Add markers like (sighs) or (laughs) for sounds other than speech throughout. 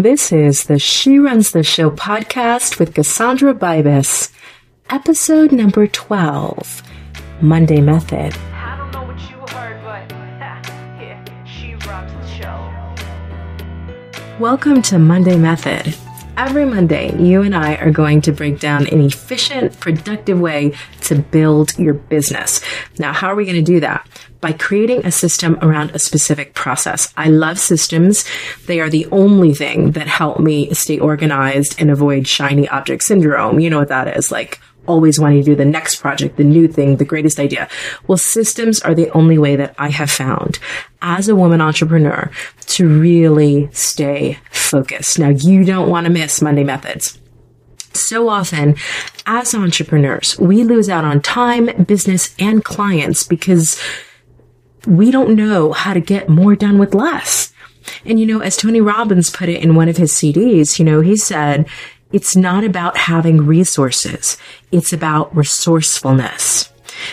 This is the She Runs the Show podcast with Cassandra Bibas, episode number 12 Monday Method. I don't know what you heard, but (laughs) yeah, she runs the show. Welcome to Monday Method. Every Monday, you and I are going to break down an efficient, productive way to build your business. Now, how are we going to do that? By creating a system around a specific process. I love systems. They are the only thing that help me stay organized and avoid shiny object syndrome. You know what that is like always wanting to do the next project, the new thing, the greatest idea. Well, systems are the only way that I have found as a woman entrepreneur to really stay focused. Now, you don't want to miss Monday methods. So often, as entrepreneurs, we lose out on time, business, and clients because we don't know how to get more done with less. And you know, as Tony Robbins put it in one of his CDs, you know, he said, it's not about having resources. It's about resourcefulness.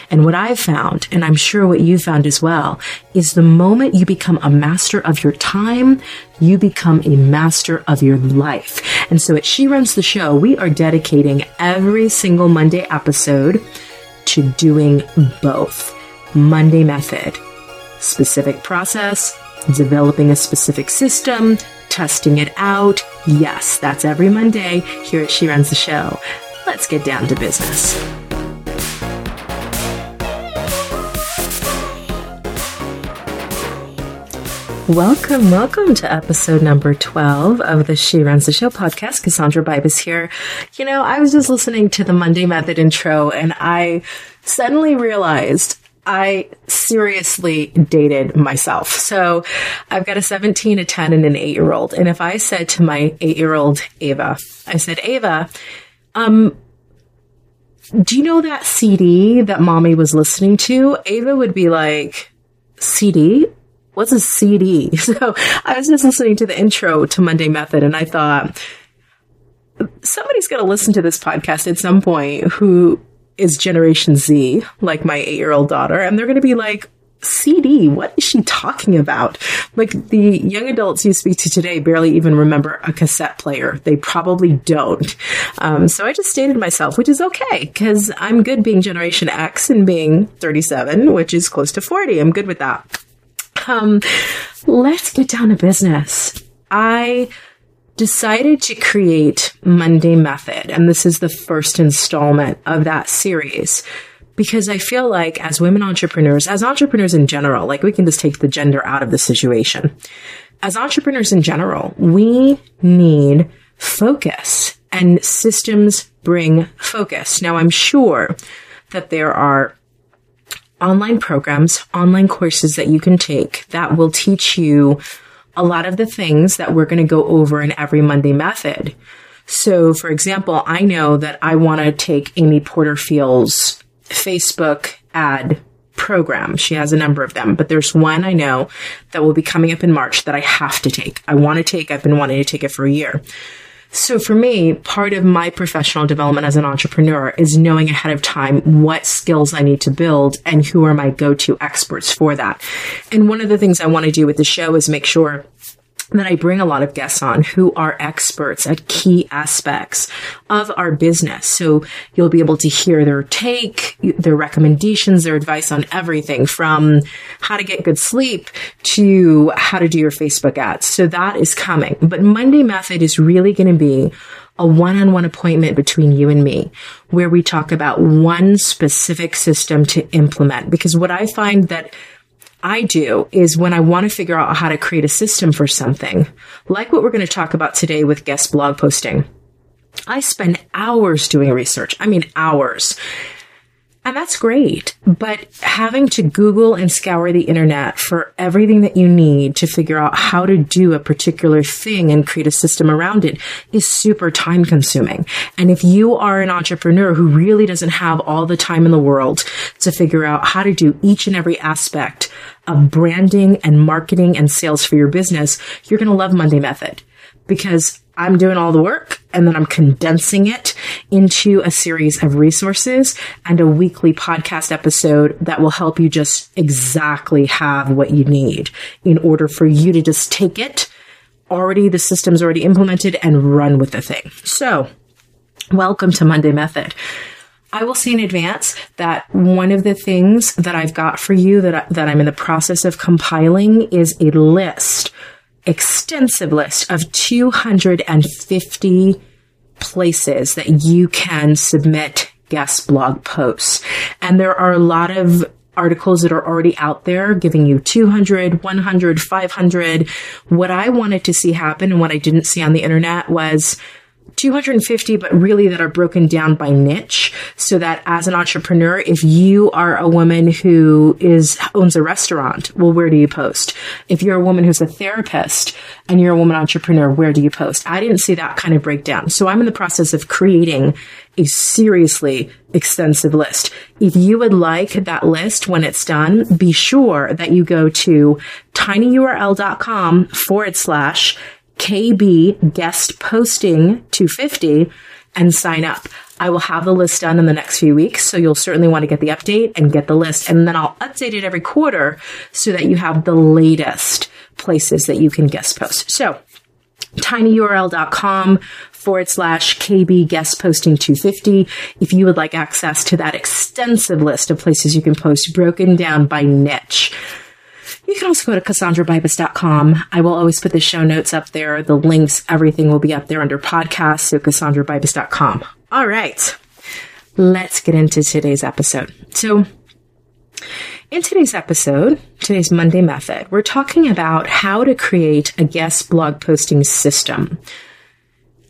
And what I've found, and I'm sure what you found as well, is the moment you become a master of your time, you become a master of your life. And so at She Runs the Show, we are dedicating every single Monday episode to doing both. Monday method, specific process, developing a specific system, testing it out. Yes, that's every Monday here at She Runs the Show. Let's get down to business. Welcome, welcome to episode number 12 of the She Runs the Show podcast. Cassandra Bibas here. You know, I was just listening to the Monday Method intro and I suddenly realized I seriously dated myself. So I've got a 17, a 10, and an 8 year old. And if I said to my 8 year old Ava, I said, Ava, um, do you know that CD that mommy was listening to? Ava would be like, CD? What's a CD? (laughs) So I was just listening to the intro to Monday Method and I thought, somebody's going to listen to this podcast at some point who is Generation Z, like my eight year old daughter, and they're going to be like, CD, what is she talking about? Like the young adults you speak to today barely even remember a cassette player. They probably don't. Um, so I just stated myself, which is okay because I'm good being Generation X and being 37, which is close to 40. I'm good with that. Um, let's get down to business. I decided to create Monday Method, and this is the first installment of that series. Because I feel like as women entrepreneurs, as entrepreneurs in general, like we can just take the gender out of the situation. As entrepreneurs in general, we need focus and systems bring focus. Now I'm sure that there are online programs, online courses that you can take that will teach you a lot of the things that we're going to go over in every Monday method. So, for example, I know that I want to take Amy Porterfield's Facebook ad program. She has a number of them, but there's one I know that will be coming up in March that I have to take. I want to take. I've been wanting to take it for a year. So for me, part of my professional development as an entrepreneur is knowing ahead of time what skills I need to build and who are my go-to experts for that. And one of the things I want to do with the show is make sure that I bring a lot of guests on who are experts at key aspects of our business. So you'll be able to hear their take, their recommendations, their advice on everything from how to get good sleep to how to do your Facebook ads. So that is coming. But Monday Method is really going to be a one-on-one appointment between you and me where we talk about one specific system to implement. Because what I find that I do is when I want to figure out how to create a system for something, like what we're going to talk about today with guest blog posting. I spend hours doing research. I mean, hours. And that's great. But having to Google and scour the internet for everything that you need to figure out how to do a particular thing and create a system around it is super time consuming. And if you are an entrepreneur who really doesn't have all the time in the world to figure out how to do each and every aspect of branding and marketing and sales for your business, you're going to love Monday Method because I'm doing all the work and then I'm condensing it into a series of resources and a weekly podcast episode that will help you just exactly have what you need in order for you to just take it already, the system's already implemented and run with the thing. So welcome to Monday Method. I will say in advance that one of the things that I've got for you that, I, that I'm in the process of compiling is a list, extensive list of 250 places that you can submit guest blog posts. And there are a lot of articles that are already out there giving you 200, 100, 500. What I wanted to see happen and what I didn't see on the internet was 250, but really that are broken down by niche so that as an entrepreneur, if you are a woman who is, owns a restaurant, well, where do you post? If you're a woman who's a therapist and you're a woman entrepreneur, where do you post? I didn't see that kind of breakdown. So I'm in the process of creating a seriously extensive list. If you would like that list when it's done, be sure that you go to tinyurl.com forward slash KB guest posting 250 and sign up. I will have the list done in the next few weeks. So you'll certainly want to get the update and get the list. And then I'll update it every quarter so that you have the latest places that you can guest post. So tinyurl.com forward slash KB guest posting 250. If you would like access to that extensive list of places you can post broken down by niche. You can also go to CassandraBibas.com. I will always put the show notes up there. The links, everything will be up there under podcasts. So CassandraBibas.com. All right. Let's get into today's episode. So in today's episode, today's Monday Method, we're talking about how to create a guest blog posting system.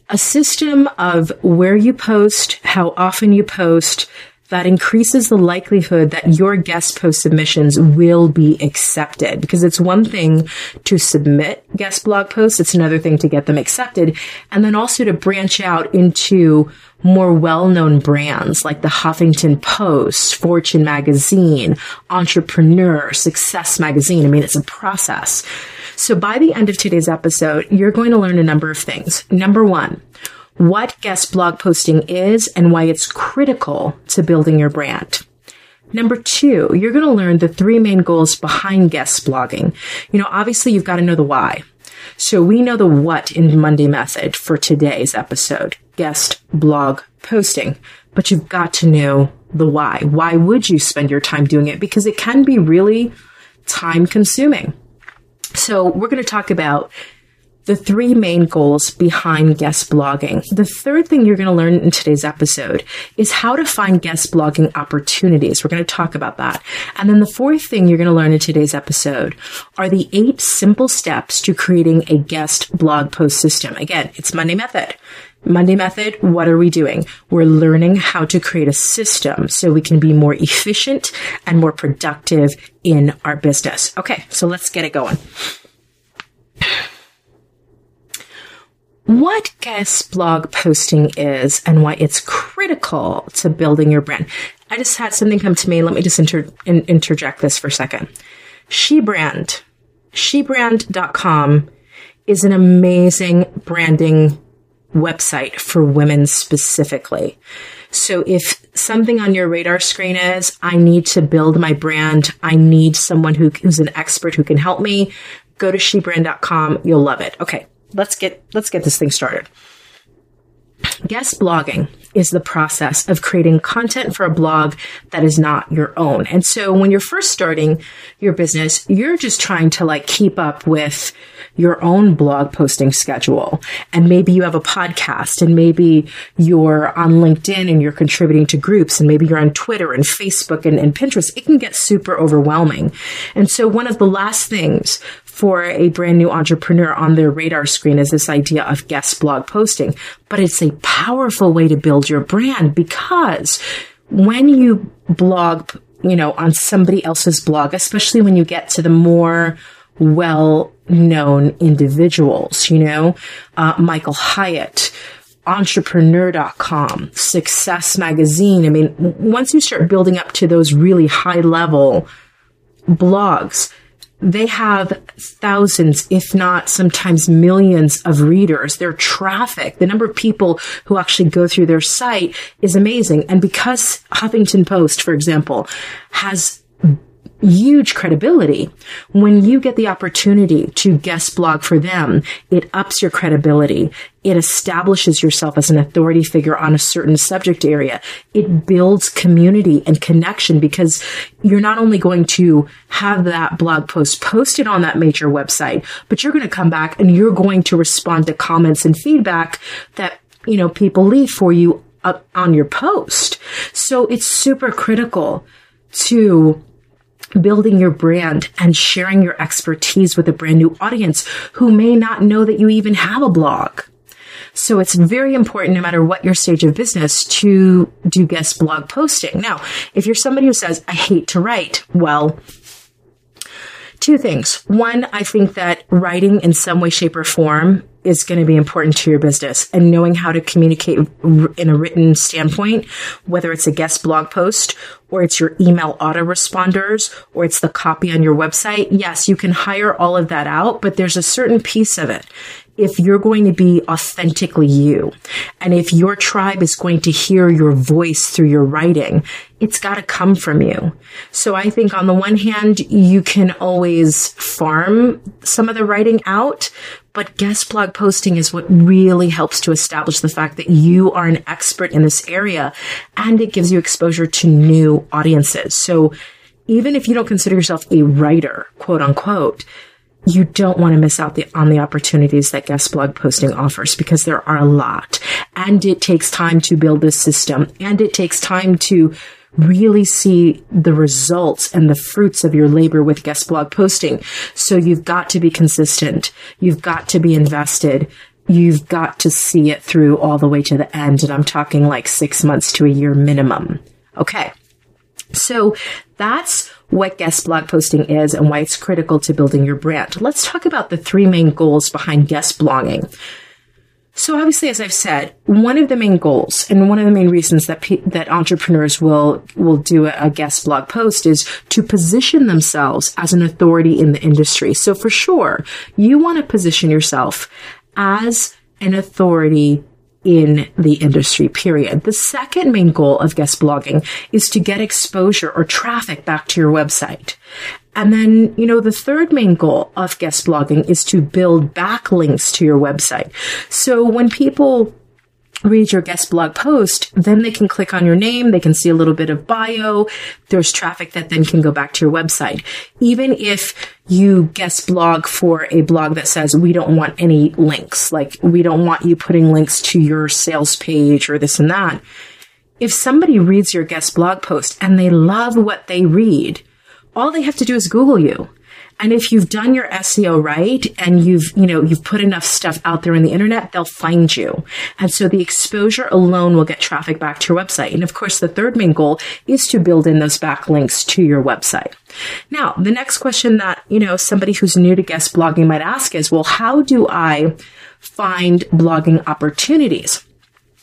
A system of where you post, how often you post, that increases the likelihood that your guest post submissions will be accepted. Because it's one thing to submit guest blog posts, it's another thing to get them accepted. And then also to branch out into more well-known brands like the Huffington Post, Fortune Magazine, Entrepreneur, Success Magazine. I mean, it's a process. So by the end of today's episode, you're going to learn a number of things. Number one, what guest blog posting is and why it's critical to building your brand. Number two, you're going to learn the three main goals behind guest blogging. You know, obviously you've got to know the why. So we know the what in Monday method for today's episode, guest blog posting, but you've got to know the why. Why would you spend your time doing it? Because it can be really time consuming. So we're going to talk about the three main goals behind guest blogging. The third thing you're going to learn in today's episode is how to find guest blogging opportunities. We're going to talk about that. And then the fourth thing you're going to learn in today's episode are the eight simple steps to creating a guest blog post system. Again, it's Monday Method. Monday Method, what are we doing? We're learning how to create a system so we can be more efficient and more productive in our business. Okay, so let's get it going. What guest blog posting is and why it's critical to building your brand. I just had something come to me. Let me just inter- in- interject this for a second. SheBrand, shebrand.com is an amazing branding website for women specifically. So if something on your radar screen is, I need to build my brand, I need someone who, who's an expert who can help me, go to shebrand.com. You'll love it. Okay let's get let's get this thing started. Guest blogging is the process of creating content for a blog that is not your own. And so when you're first starting your business, you're just trying to like keep up with your own blog posting schedule. And maybe you have a podcast and maybe you're on LinkedIn and you're contributing to groups and maybe you're on Twitter and Facebook and, and Pinterest. It can get super overwhelming. And so one of the last things for a brand new entrepreneur on their radar screen is this idea of guest blog posting. But it's a powerful way to build your brand because when you blog, you know, on somebody else's blog, especially when you get to the more well known individuals, you know, uh, Michael Hyatt, entrepreneur.com, success magazine. I mean, once you start building up to those really high level blogs, they have thousands, if not sometimes millions of readers. Their traffic, the number of people who actually go through their site is amazing. And because Huffington Post, for example, has huge credibility. When you get the opportunity to guest blog for them, it ups your credibility. It establishes yourself as an authority figure on a certain subject area. It builds community and connection because you're not only going to have that blog post posted on that major website, but you're going to come back and you're going to respond to comments and feedback that, you know, people leave for you on your post. So it's super critical to building your brand and sharing your expertise with a brand new audience who may not know that you even have a blog. So it's very important, no matter what your stage of business, to do guest blog posting. Now, if you're somebody who says, I hate to write, well, two things. One, I think that writing in some way, shape, or form is going to be important to your business and knowing how to communicate in a written standpoint, whether it's a guest blog post or it's your email autoresponders or it's the copy on your website. Yes, you can hire all of that out, but there's a certain piece of it if you're going to be authentically you and if your tribe is going to hear your voice through your writing, it's got to come from you. So I think on the one hand, you can always farm some of the writing out, but guest blog posting is what really helps to establish the fact that you are an expert in this area and it gives you exposure to new audiences. So even if you don't consider yourself a writer, quote unquote, you don't want to miss out the, on the opportunities that guest blog posting offers because there are a lot. And it takes time to build this system and it takes time to really see the results and the fruits of your labor with guest blog posting. So you've got to be consistent. You've got to be invested. You've got to see it through all the way to the end. And I'm talking like six months to a year minimum. Okay. So that's what guest blog posting is and why it's critical to building your brand. Let's talk about the three main goals behind guest blogging. So obviously, as I've said, one of the main goals and one of the main reasons that pe- that entrepreneurs will will do a, a guest blog post is to position themselves as an authority in the industry. So for sure, you want to position yourself as an authority in the industry, period. The second main goal of guest blogging is to get exposure or traffic back to your website. And then, you know, the third main goal of guest blogging is to build backlinks to your website. So when people read your guest blog post, then they can click on your name. They can see a little bit of bio. There's traffic that then can go back to your website. Even if you guest blog for a blog that says we don't want any links, like we don't want you putting links to your sales page or this and that. If somebody reads your guest blog post and they love what they read, all they have to do is Google you and if you've done your SEO right and you've, you know, you've put enough stuff out there in the internet, they'll find you. And so the exposure alone will get traffic back to your website. And of course, the third main goal is to build in those backlinks to your website. Now, the next question that, you know, somebody who's new to guest blogging might ask is, well, how do I find blogging opportunities?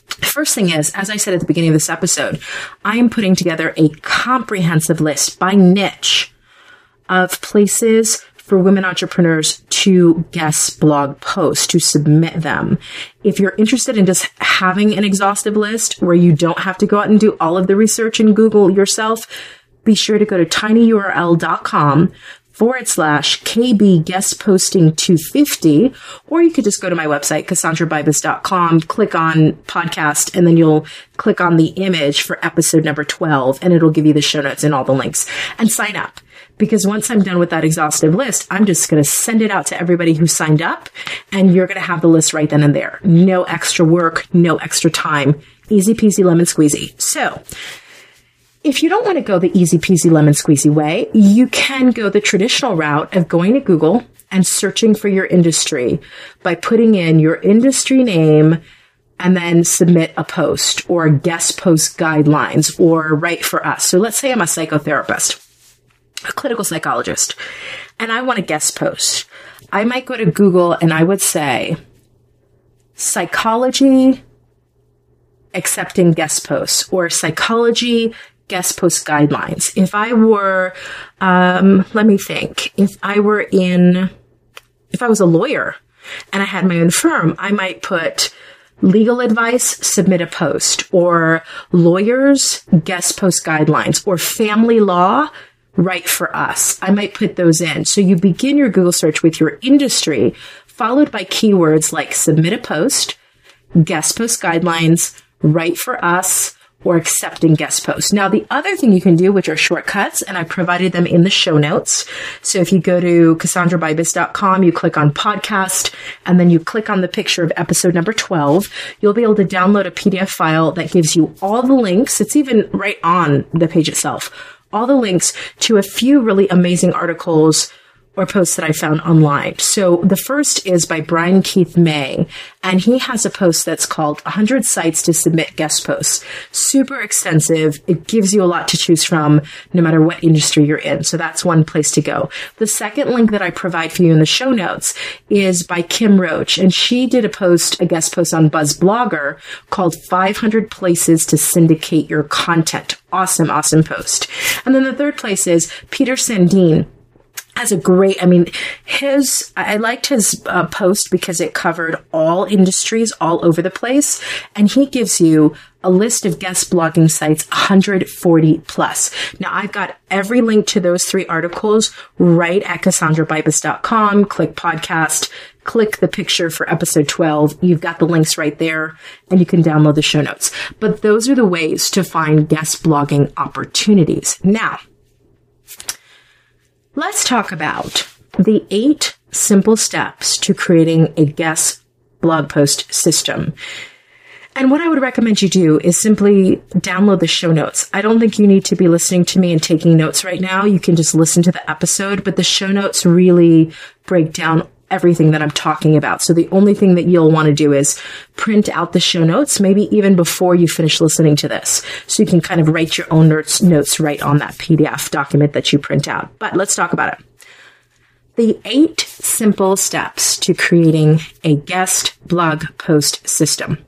First thing is, as I said at the beginning of this episode, I am putting together a comprehensive list by niche of places for women entrepreneurs to guest blog posts, to submit them. If you're interested in just having an exhaustive list where you don't have to go out and do all of the research in Google yourself, be sure to go to tinyurl.com forward slash KB guest posting 250, or you could just go to my website, cassandrabibas.com, click on podcast, and then you'll click on the image for episode number 12, and it'll give you the show notes and all the links and sign up because once I'm done with that exhaustive list, I'm just going to send it out to everybody who signed up and you're going to have the list right then and there. No extra work, no extra time. Easy peasy lemon squeezy. So if you don't want to go the easy peasy lemon squeezy way, you can go the traditional route of going to Google and searching for your industry by putting in your industry name and then submit a post or guest post guidelines or write for us. So let's say I'm a psychotherapist a clinical psychologist, and I want a guest post, I might go to Google and I would say psychology accepting guest posts or psychology guest post guidelines. If I were, um, let me think, if I were in, if I was a lawyer and I had my own firm, I might put legal advice, submit a post or lawyers, guest post guidelines or family law, Write for Us. I might put those in. So you begin your Google search with your industry, followed by keywords like submit a post, guest post guidelines, write for us, or accepting guest posts. Now, the other thing you can do, which are shortcuts, and I provided them in the show notes. So if you go to cassandrabibas.com, you click on podcast, and then you click on the picture of episode number 12, you'll be able to download a PDF file that gives you all the links. It's even right on the page itself. All the links to a few really amazing articles or posts that I found online. So the first is by Brian Keith May, and he has a post that's called 100 Sites to Submit Guest Posts. Super extensive. It gives you a lot to choose from no matter what industry you're in. So that's one place to go. The second link that I provide for you in the show notes is by Kim Roach, and she did a post, a guest post on Buzz Blogger called 500 Places to Syndicate Your Content. Awesome, awesome post. And then the third place is Peter Sandeen has a great i mean his i liked his uh, post because it covered all industries all over the place. And he gives you a list of guest blogging sites 140 plus. Now i've got every link to those three articles right at cassandrabibas.com click podcast. Click the picture for episode 12 you've got the links right there and you can download the show notes. But those are the ways to find guest blogging opportunities. Now Let's talk about the eight simple steps to creating a guest blog post system. And what I would recommend you do is simply download the show notes. I don't think you need to be listening to me and taking notes right now. You can just listen to the episode, but the show notes really break down everything that I'm talking about. So the only thing that you'll want to do is print out the show notes, maybe even before you finish listening to this. So you can kind of write your own notes, right on that PDF document that you print out. But let's talk about it. The eight simple steps to creating a guest blog post system.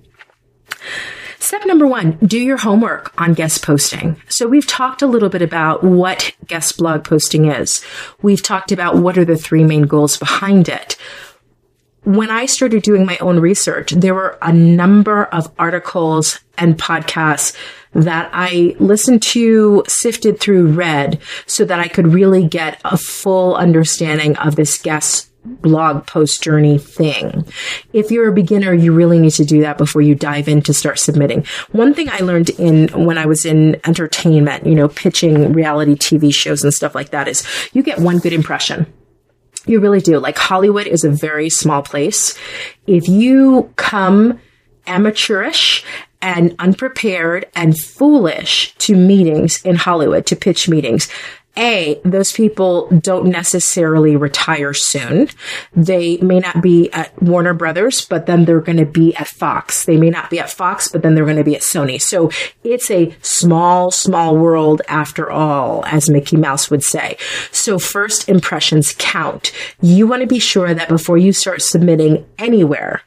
Step number one, do your homework on guest posting. So we've talked a little bit about what guest blog posting is. We've talked about what are the three main goals behind it. When I started doing my own research, there were a number of articles and podcasts that I listened to, sifted through, read so that I could really get a full understanding of this guest blog post journey thing. If you're a beginner, you really need to do that before you dive in to start submitting. One thing I learned in when I was in entertainment, you know, pitching reality TV shows and stuff like that is you get one good impression. You really do. Like Hollywood is a very small place. If you come amateurish and unprepared and foolish to meetings in Hollywood, to pitch meetings, a, those people don't necessarily retire soon. They may not be at Warner Brothers, but then they're going to be at Fox. They may not be at Fox, but then they're going to be at Sony. So it's a small, small world after all, as Mickey Mouse would say. So first impressions count. You want to be sure that before you start submitting anywhere,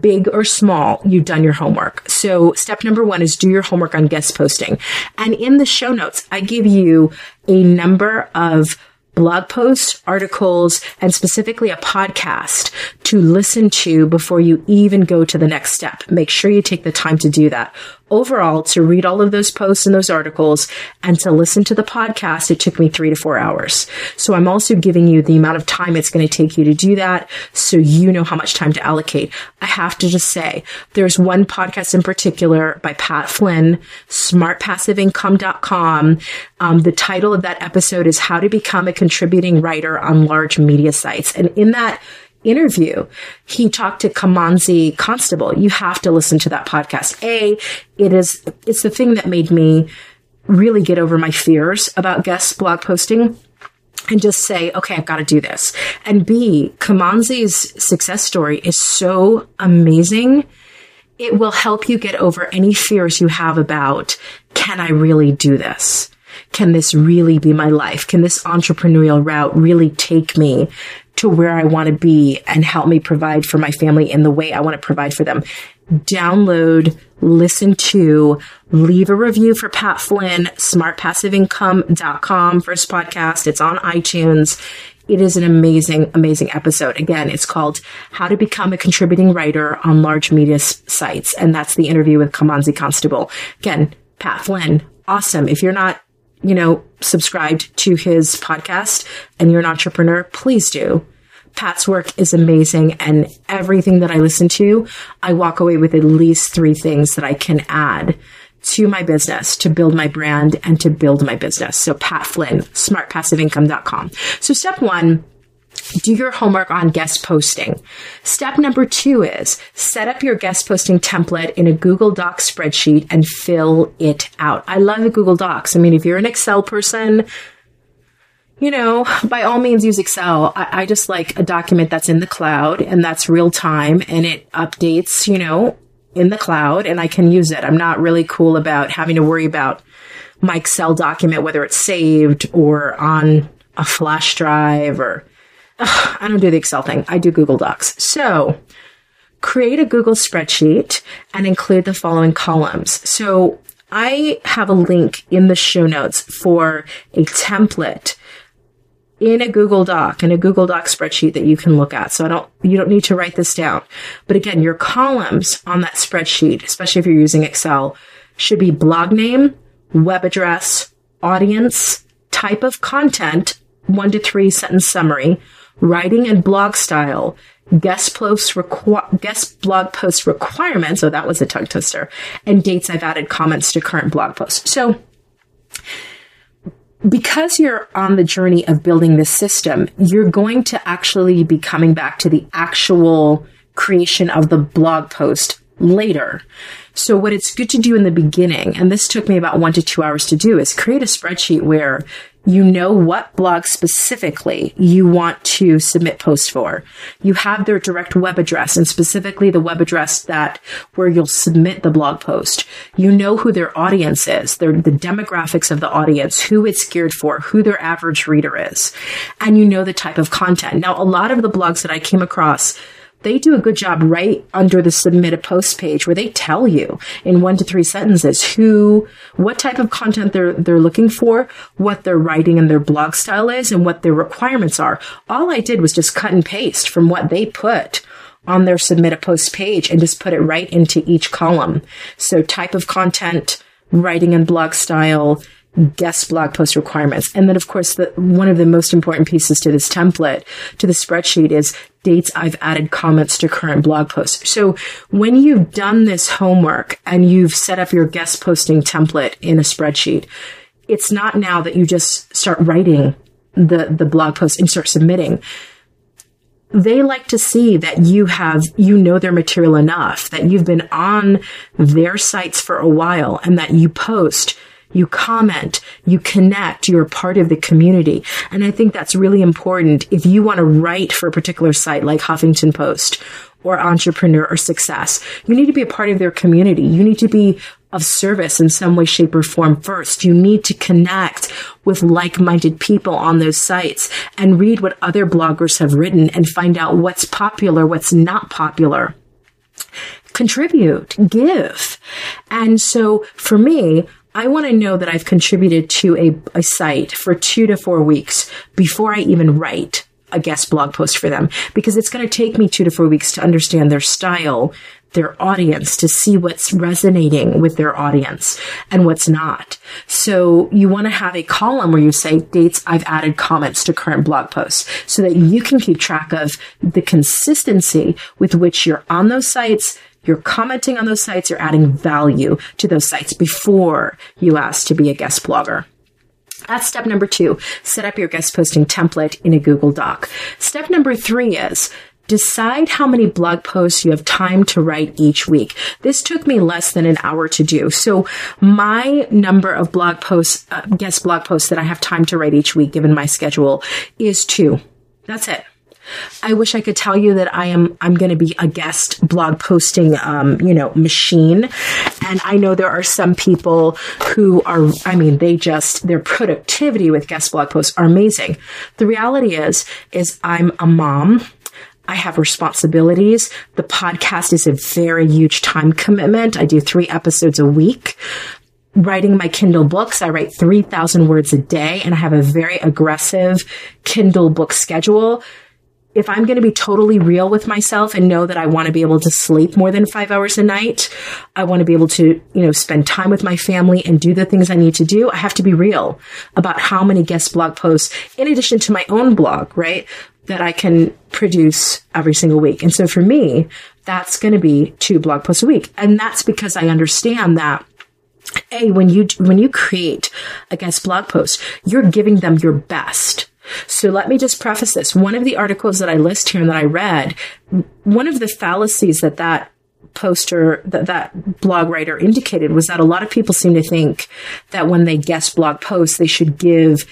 big or small, you've done your homework. So step number one is do your homework on guest posting. And in the show notes, I give you a number of blog posts, articles, and specifically a podcast to listen to before you even go to the next step. Make sure you take the time to do that overall to read all of those posts and those articles and to listen to the podcast, it took me three to four hours. So I'm also giving you the amount of time it's going to take you to do that. So you know how much time to allocate. I have to just say there's one podcast in particular by Pat Flynn, smartpassiveincome.com. Um, the title of that episode is how to become a contributing writer on large media sites. And in that, interview, he talked to Kimanzi Constable. You have to listen to that podcast. A, it is, it's the thing that made me really get over my fears about guest blog posting and just say, okay, I've got to do this. And B, Kimanzi's success story is so amazing. It will help you get over any fears you have about, can I really do this? Can this really be my life? Can this entrepreneurial route really take me to where I want to be and help me provide for my family in the way I want to provide for them. Download, listen to, leave a review for Pat Flynn, smartpassiveincome.com first podcast. It's on iTunes. It is an amazing, amazing episode. Again, it's called How to Become a Contributing Writer on Large Media Sites. And that's the interview with Kimanzi Constable. Again, Pat Flynn, awesome. If you're not you know, subscribed to his podcast and you're an entrepreneur, please do. Pat's work is amazing and everything that I listen to, I walk away with at least three things that I can add to my business to build my brand and to build my business. So Pat Flynn, smartpassiveincome.com. So step one, do your homework on guest posting. Step number two is set up your guest posting template in a Google Docs spreadsheet and fill it out. I love Google Docs. I mean, if you're an Excel person, you know, by all means use Excel. I, I just like a document that's in the cloud and that's real time and it updates, you know, in the cloud and I can use it. I'm not really cool about having to worry about my Excel document, whether it's saved or on a flash drive or (sighs) I don't do the Excel thing. I do Google Docs. So create a Google spreadsheet and include the following columns. So I have a link in the show notes for a template in a Google Doc, in a Google Doc spreadsheet that you can look at. So I don't, you don't need to write this down. But again, your columns on that spreadsheet, especially if you're using Excel, should be blog name, web address, audience, type of content, one to three sentence summary, writing and blog style, guest post requ- guest blog post requirements. So that was a tongue twister and dates I've added comments to current blog posts. So because you're on the journey of building this system, you're going to actually be coming back to the actual creation of the blog post later. So what it's good to do in the beginning, and this took me about one to two hours to do, is create a spreadsheet where you know what blog specifically you want to submit posts for. You have their direct web address and specifically the web address that where you'll submit the blog post. You know who their audience is, their, the demographics of the audience, who it's geared for, who their average reader is, and you know the type of content. Now, a lot of the blogs that I came across they do a good job right under the submit a post page where they tell you in one to three sentences who, what type of content they're, they're looking for, what their writing and their blog style is, and what their requirements are. All I did was just cut and paste from what they put on their submit a post page and just put it right into each column. So type of content, writing and blog style, guest blog post requirements. And then, of course, the, one of the most important pieces to this template, to the spreadsheet is dates I've added comments to current blog posts. So when you've done this homework and you've set up your guest posting template in a spreadsheet, it's not now that you just start writing the, the blog post and start submitting they like to see that you have, you know their material enough, that you've been on their sites for a while and that you post you comment, you connect, you're part of the community. And I think that's really important if you want to write for a particular site like Huffington Post or Entrepreneur or Success. You need to be a part of their community. You need to be of service in some way, shape, or form first. You need to connect with like-minded people on those sites and read what other bloggers have written and find out what's popular, what's not popular contribute, give. And so for me, I want to know that I've contributed to a, a site for two to four weeks before I even write a guest blog post for them because it's going to take me two to four weeks to understand their style, their audience, to see what's resonating with their audience and what's not. So you want to have a column where you say dates I've added comments to current blog posts so that you can keep track of the consistency with which you're on those sites you're commenting on those sites, you're adding value to those sites before you ask to be a guest blogger. That's step number two. Set up your guest posting template in a Google Doc. Step number three is decide how many blog posts you have time to write each week. This took me less than an hour to do. So my number of blog posts, uh, guest blog posts that I have time to write each week, given my schedule is two. That's it. I wish I could tell you that I am I'm going to be a guest blog posting um, you know machine and I know there are some people who are I mean they just their productivity with guest blog posts are amazing. The reality is is I'm a mom I have responsibilities. The podcast is a very huge time commitment. I do three episodes a week writing my Kindle books. I write 3,000 words a day and I have a very aggressive Kindle book schedule if I'm going to be totally real with myself and know that I want to be able to sleep more than five hours a night, I want to be able to, you know, spend time with my family and do the things I need to do. I have to be real about how many guest blog posts, in addition to my own blog, right? That I can produce every single week. And so for me, that's going to be two blog posts a week. And that's because I understand that a when you when you create a guest blog post you're giving them your best so let me just preface this one of the articles that i list here and that i read one of the fallacies that that poster that that blog writer indicated was that a lot of people seem to think that when they guest blog posts they should give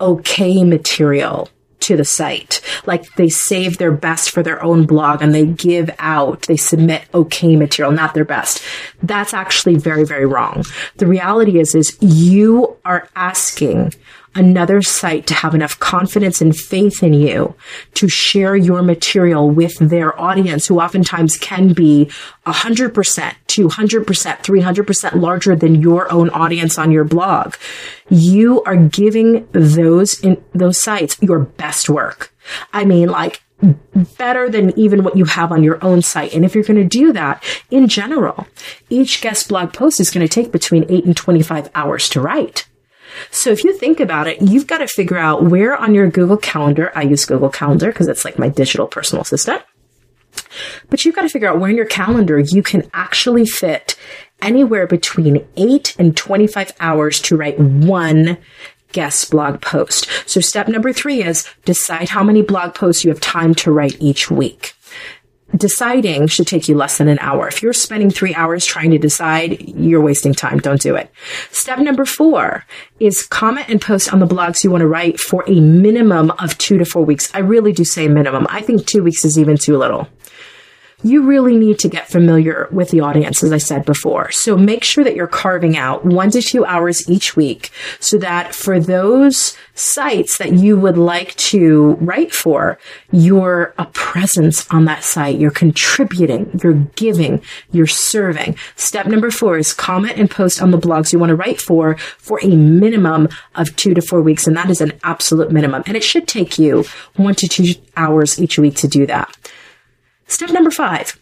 okay material to the site. Like they save their best for their own blog and they give out, they submit okay material, not their best. That's actually very, very wrong. The reality is, is you are asking another site to have enough confidence and faith in you to share your material with their audience who oftentimes can be 100%, 200%, 300% larger than your own audience on your blog. You are giving those in those sites your best work. I mean, like better than even what you have on your own site. And if you're going to do that in general, each guest blog post is going to take between 8 and 25 hours to write. So if you think about it, you've got to figure out where on your Google Calendar, I use Google Calendar because it's like my digital personal assistant. But you've got to figure out where in your calendar you can actually fit anywhere between 8 and 25 hours to write one guest blog post. So step number 3 is decide how many blog posts you have time to write each week deciding should take you less than an hour. If you're spending three hours trying to decide, you're wasting time. Don't do it. Step number four is comment and post on the blogs you want to write for a minimum of two to four weeks. I really do say minimum. I think two weeks is even too little you really need to get familiar with the audience, as I said before. So make sure that you're carving out one to two hours each week so that for those sites that you would like to write for, you're a presence on that site. You're contributing, you're giving, you're serving. Step number four is comment and post on the blogs you want to write for for a minimum of two to four weeks. And that is an absolute minimum. And it should take you one to two hours each week to do that. Step number five,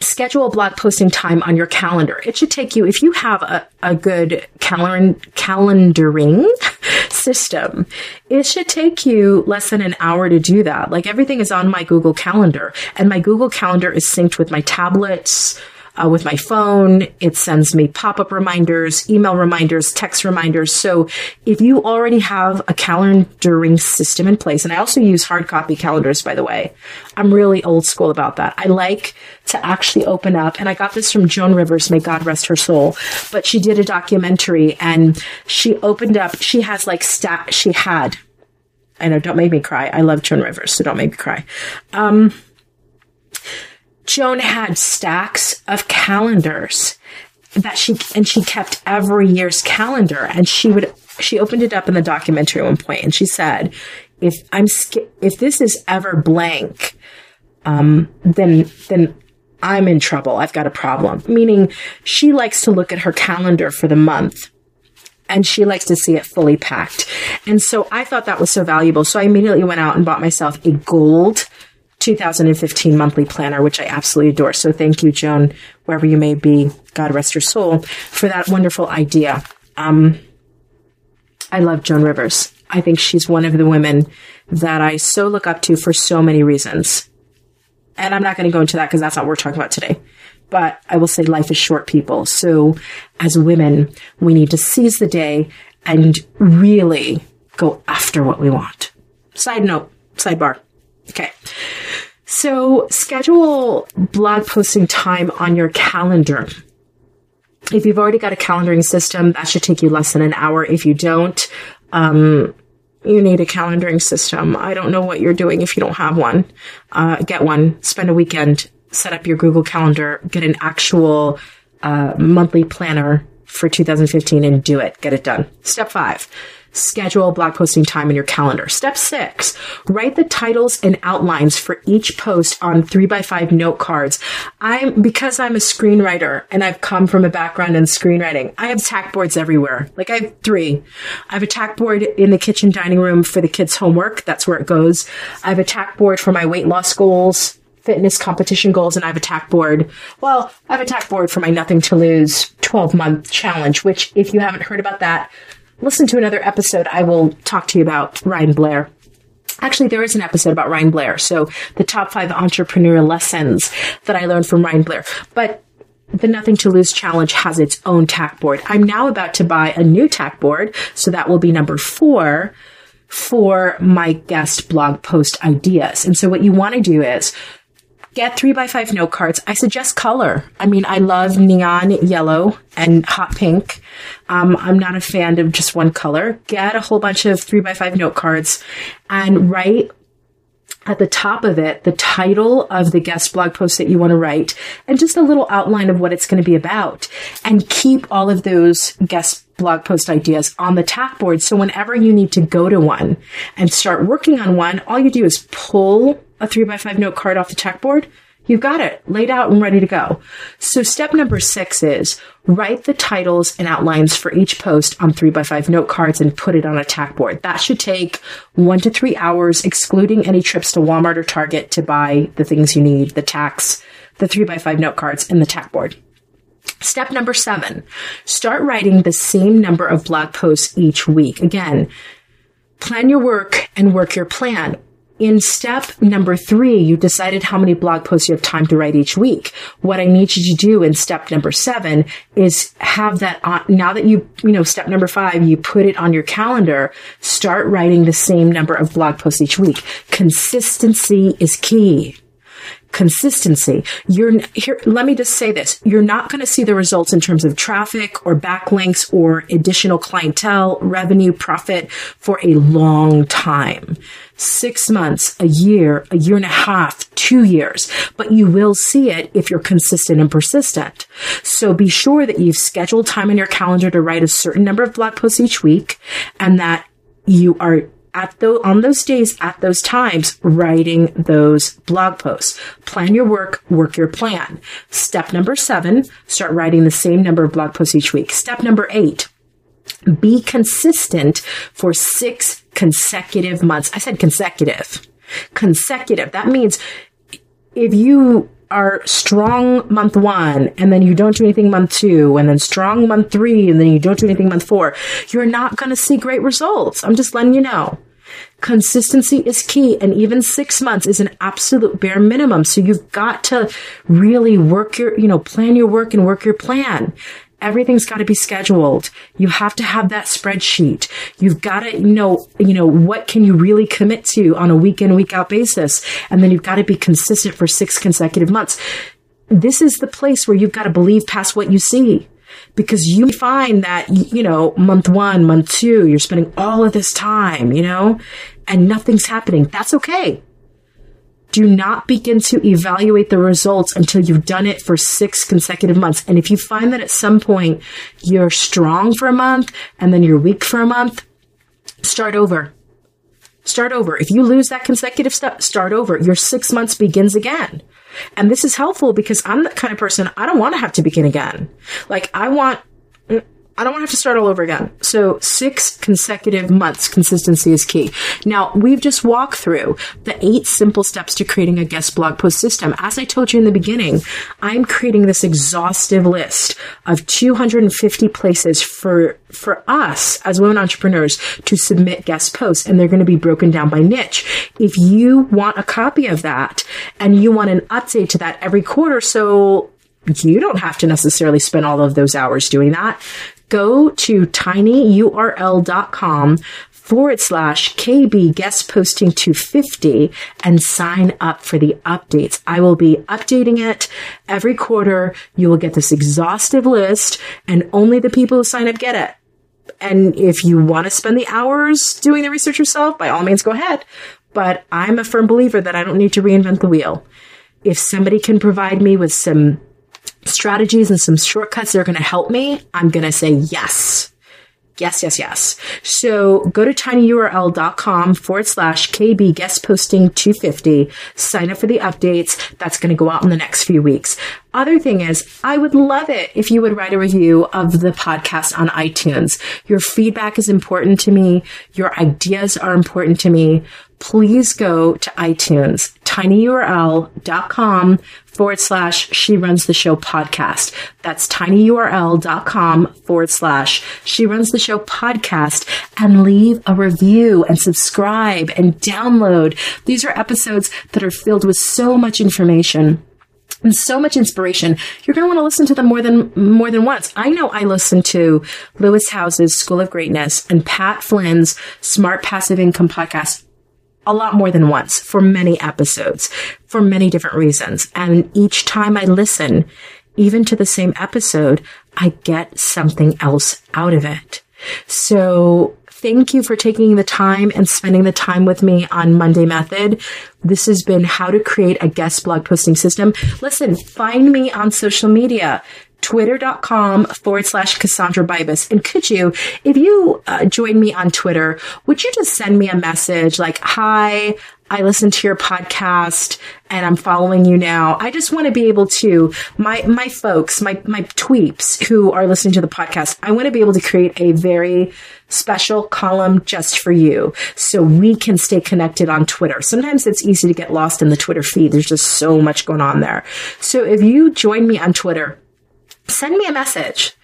schedule blog posting time on your calendar. It should take you, if you have a, a good calendar, calendaring (laughs) system, it should take you less than an hour to do that. Like everything is on my Google Calendar and my Google Calendar is synced with my tablets, uh, with my phone. It sends me pop up reminders, email reminders, text reminders. So if you already have a calendaring system in place, and I also use hard copy calendars, by the way, I'm really old school about that. I like to actually open up, and I got this from Joan Rivers, may God rest her soul, but she did a documentary and she opened up, she has like stat, she had, I know, don't make me cry. I love Joan Rivers, so don't make me cry. Um, Joan had stacks of calendars that she and she kept every year's calendar. And she would she opened it up in the documentary at one point and she said if i'm if this is ever blank um then then i'm in trouble. I've got a problem. Meaning she likes to look at her calendar for the month and she likes to see it fully packed. And so i thought that was so valuable. So i immediately went out and bought myself a gold 2015 monthly planner, which I absolutely adore. So thank you, Joan, wherever you may be, God rest your soul, for that wonderful idea. Um, I love Joan Rivers. I think she's one of the women that I so look up to for so many reasons. And I'm not going to go into that because that's not what we're talking about today. But I will say life is short, people. So as women, we need to seize the day and really go after what we want. Side note, sidebar. Okay. So schedule blog posting time on your calendar. If you've already got a calendaring system, that should take you less than an hour. If you don't, um, you need a calendaring system. I don't know what you're doing if you don't have one. Uh, get one. Spend a weekend. Set up your Google Calendar. Get an actual uh, monthly planner for 2015 and do it. Get it done. Step five. Schedule blog posting time in your calendar. Step six, write the titles and outlines for each post on three by five note cards. I'm, because I'm a screenwriter and I've come from a background in screenwriting, I have tack boards everywhere. Like I have three. I have a tack board in the kitchen dining room for the kids' homework. That's where it goes. I have a tack board for my weight loss goals fitness competition goals and I have a tack board. Well, I have a tack board for my nothing to lose 12 month challenge, which if you haven't heard about that, listen to another episode. I will talk to you about Ryan Blair. Actually, there is an episode about Ryan Blair. So the top five entrepreneurial lessons that I learned from Ryan Blair. But the Nothing to Lose Challenge has its own tack board. I'm now about to buy a new tack board. So that will be number four for my guest blog post ideas. And so what you want to do is get three by five note cards. I suggest color. I mean, I love neon yellow and hot pink. Um, I'm not a fan of just one color. Get a whole bunch of three by five note cards and write at the top of it the title of the guest blog post that you want to write and just a little outline of what it's going to be about and keep all of those guest blog post ideas on the tack board so whenever you need to go to one and start working on one all you do is pull a three by five note card off the tack board You've got it laid out and ready to go. So step number six is write the titles and outlines for each post on three by five note cards and put it on a tack board. That should take one to three hours, excluding any trips to Walmart or Target to buy the things you need, the tacks, the three by five note cards and the tack board. Step number seven, start writing the same number of blog posts each week. Again, plan your work and work your plan in step number three, you decided how many blog posts you have time to write each week. What I need you to do in step number seven is have that on, now that you, you know, step number five, you put it on your calendar, start writing the same number of blog posts each week. Consistency is key consistency. You're here. Let me just say this. You're not going to see the results in terms of traffic or backlinks or additional clientele, revenue, profit for a long time. Six months, a year, a year and a half, two years, but you will see it if you're consistent and persistent. So be sure that you've scheduled time in your calendar to write a certain number of blog posts each week and that you are at on those days, at those times, writing those blog posts. Plan your work, work your plan. Step number seven, start writing the same number of blog posts each week. Step number eight, be consistent for six consecutive months. I said consecutive. Consecutive. That means if you are strong month one and then you don't do anything month two and then strong month three and then you don't do anything month four, you're not going to see great results. I'm just letting you know. Consistency is key and even six months is an absolute bare minimum. So you've got to really work your, you know, plan your work and work your plan. Everything's got to be scheduled. You have to have that spreadsheet. You've got to know, you know, what can you really commit to on a week in, week out basis? And then you've got to be consistent for six consecutive months. This is the place where you've got to believe past what you see because you find that, you know, month one, month two, you're spending all of this time, you know, and nothing's happening. That's okay. Do not begin to evaluate the results until you've done it for six consecutive months. And if you find that at some point you're strong for a month and then you're weak for a month, start over. Start over. If you lose that consecutive step, start over. Your six months begins again. And this is helpful because I'm the kind of person I don't want to have to begin again. Like I want I don't want to have to start all over again. So six consecutive months consistency is key. Now we've just walked through the eight simple steps to creating a guest blog post system. As I told you in the beginning, I'm creating this exhaustive list of 250 places for, for us as women entrepreneurs to submit guest posts and they're going to be broken down by niche. If you want a copy of that and you want an update to that every quarter, so you don't have to necessarily spend all of those hours doing that go to tinyurl.com forward slash KB guest posting 250 and sign up for the updates. I will be updating it every quarter. You will get this exhaustive list and only the people who sign up get it. And if you want to spend the hours doing the research yourself, by all means go ahead. But I'm a firm believer that I don't need to reinvent the wheel. If somebody can provide me with some strategies and some shortcuts that are going to help me, I'm going to say yes. Yes, yes, yes. So go to tinyurl.com forward slash KB guest posting 250. Sign up for the updates. That's going to go out in the next few weeks. Other thing is, I would love it if you would write a review of the podcast on iTunes. Your feedback is important to me. Your ideas are important to me. Please go to iTunes, tinyurl.com forward slash she runs the show podcast. That's tinyurl.com forward slash she runs the show podcast and leave a review and subscribe and download. These are episodes that are filled with so much information and so much inspiration. You're going to want to listen to them more than more than once. I know I listened to Lewis Howes's School of Greatness and Pat Flynn's Smart Passive Income podcast a lot more than once for many episodes for many different reasons. And each time I listen, even to the same episode, I get something else out of it. So thank you for taking the time and spending the time with me on Monday Method. This has been how to create a guest blog posting system. Listen, find me on social media twitter.com forward slash Cassandra Bibas. And could you, if you uh, join me on Twitter, would you just send me a message like, hi, I listened to your podcast and I'm following you now. I just want to be able to, my, my folks, my, my tweeps who are listening to the podcast, I want to be able to create a very special column just for you so we can stay connected on Twitter. Sometimes it's easy to get lost in the Twitter feed. There's just so much going on there. So if you join me on Twitter, send me a message,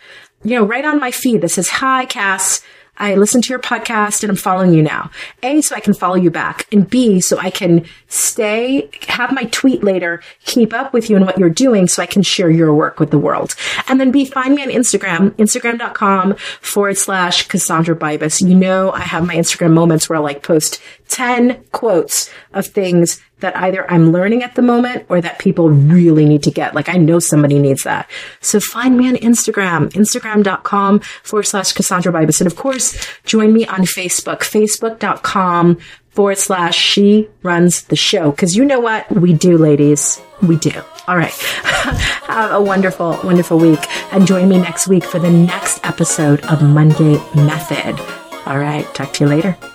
you know, right on my feed that says, hi, Cass. I listened to your podcast and I'm following you now. A, so I can follow you back. And B, so I can stay, have my tweet later, keep up with you and what you're doing so I can share your work with the world. And then B, find me on Instagram, instagram.com forward slash Cassandra Bibas. You know, I have my Instagram moments where I like post 10 quotes of things that either I'm learning at the moment or that people really need to get. Like I know somebody needs that. So find me on Instagram, instagram.com forward slash Cassandra Bibas. And of course, join me on Facebook, facebook.com forward slash she runs the show. Cause you know what? We do, ladies. We do. All right. (laughs) Have a wonderful, wonderful week and join me next week for the next episode of Monday Method. All right. Talk to you later.